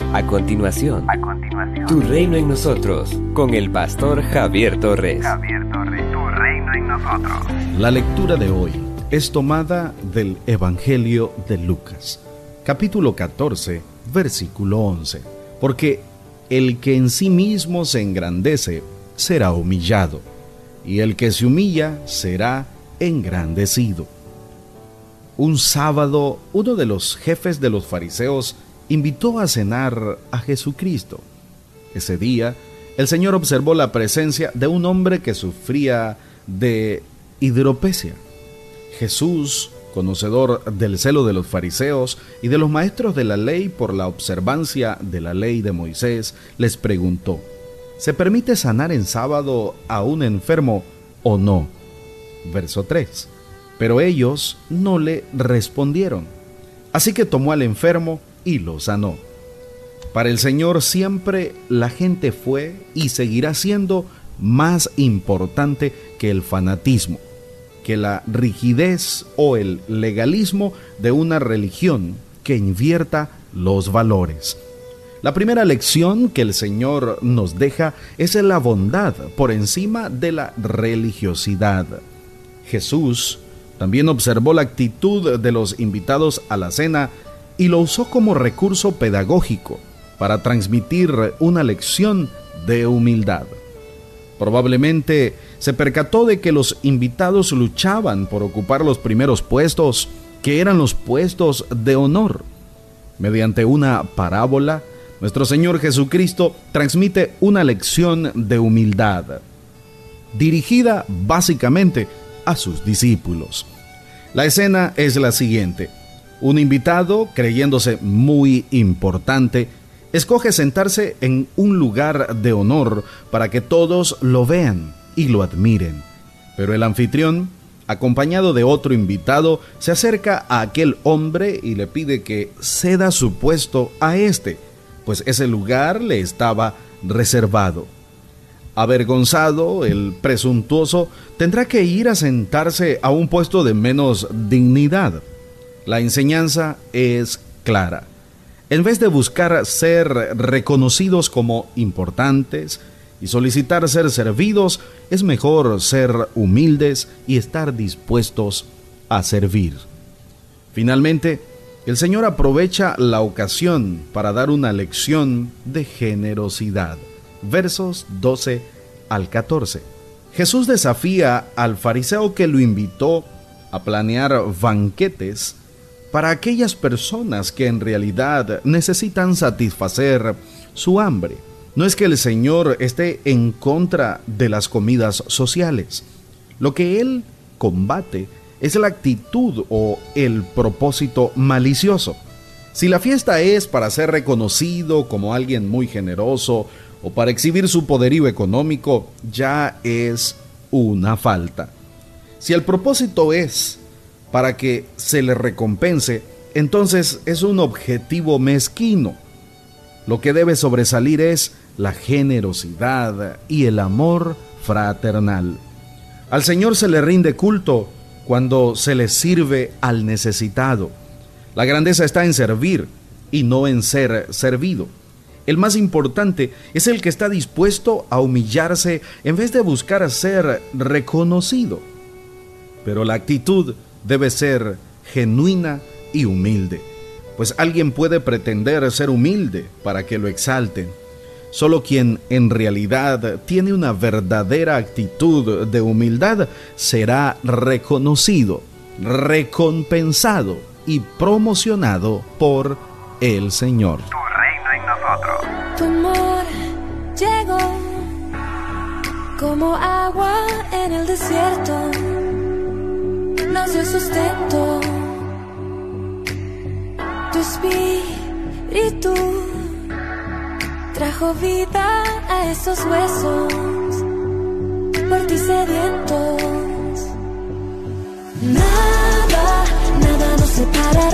A continuación, a continuación, Tu reino en nosotros, con el pastor Javier Torres. Javier Torres, Tu reino en nosotros. La lectura de hoy es tomada del Evangelio de Lucas, capítulo 14, versículo 11. Porque el que en sí mismo se engrandece será humillado, y el que se humilla será engrandecido. Un sábado, uno de los jefes de los fariseos invitó a cenar a Jesucristo. Ese día, el Señor observó la presencia de un hombre que sufría de hidropesia. Jesús, conocedor del celo de los fariseos y de los maestros de la ley por la observancia de la ley de Moisés, les preguntó, ¿se permite sanar en sábado a un enfermo o no? Verso 3. Pero ellos no le respondieron. Así que tomó al enfermo y lo sanó. Para el Señor siempre la gente fue y seguirá siendo más importante que el fanatismo, que la rigidez o el legalismo de una religión que invierta los valores. La primera lección que el Señor nos deja es la bondad por encima de la religiosidad. Jesús también observó la actitud de los invitados a la cena y lo usó como recurso pedagógico para transmitir una lección de humildad. Probablemente se percató de que los invitados luchaban por ocupar los primeros puestos, que eran los puestos de honor. Mediante una parábola, nuestro Señor Jesucristo transmite una lección de humildad, dirigida básicamente a sus discípulos. La escena es la siguiente. Un invitado, creyéndose muy importante, escoge sentarse en un lugar de honor para que todos lo vean y lo admiren. Pero el anfitrión, acompañado de otro invitado, se acerca a aquel hombre y le pide que ceda su puesto a este, pues ese lugar le estaba reservado. Avergonzado, el presuntuoso tendrá que ir a sentarse a un puesto de menos dignidad. La enseñanza es clara. En vez de buscar ser reconocidos como importantes y solicitar ser servidos, es mejor ser humildes y estar dispuestos a servir. Finalmente, el Señor aprovecha la ocasión para dar una lección de generosidad. Versos 12 al 14. Jesús desafía al fariseo que lo invitó a planear banquetes para aquellas personas que en realidad necesitan satisfacer su hambre. No es que el Señor esté en contra de las comidas sociales. Lo que Él combate es la actitud o el propósito malicioso. Si la fiesta es para ser reconocido como alguien muy generoso o para exhibir su poderío económico, ya es una falta. Si el propósito es para que se le recompense, entonces es un objetivo mezquino. Lo que debe sobresalir es la generosidad y el amor fraternal. Al Señor se le rinde culto cuando se le sirve al necesitado. La grandeza está en servir y no en ser servido. El más importante es el que está dispuesto a humillarse en vez de buscar ser reconocido. Pero la actitud debe ser genuina y humilde, pues alguien puede pretender ser humilde para que lo exalten. Solo quien en realidad tiene una verdadera actitud de humildad será reconocido, recompensado y promocionado por el Señor. Tu reino en nosotros. Tu amor llegó como agua en el desierto nos dio sustento. Tu espíritu trajo vida a esos huesos, por ti sedientos. Nada, nada nos separará.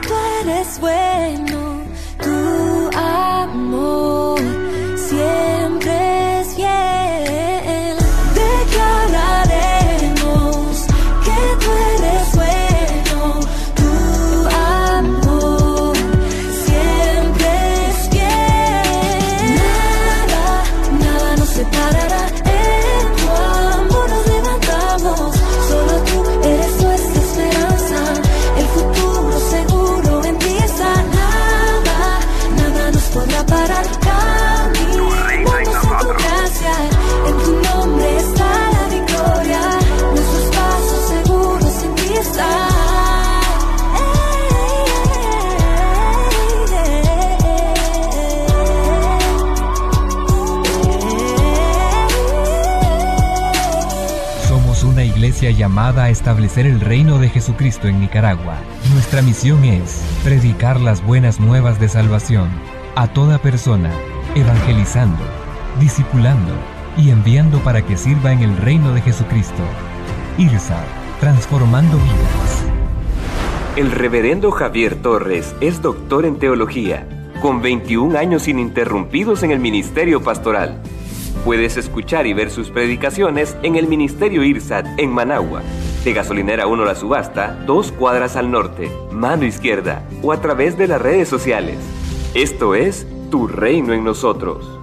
tú eres bueno. Llamada a establecer el reino de Jesucristo en Nicaragua. Nuestra misión es predicar las buenas nuevas de salvación a toda persona, evangelizando, discipulando y enviando para que sirva en el reino de Jesucristo. IRSA, transformando vidas. El reverendo Javier Torres es doctor en teología, con 21 años ininterrumpidos en el ministerio pastoral. Puedes escuchar y ver sus predicaciones en el Ministerio IRSAT en Managua, de Gasolinera 1 La Subasta, dos cuadras al norte, mano izquierda, o a través de las redes sociales. Esto es Tu Reino en Nosotros.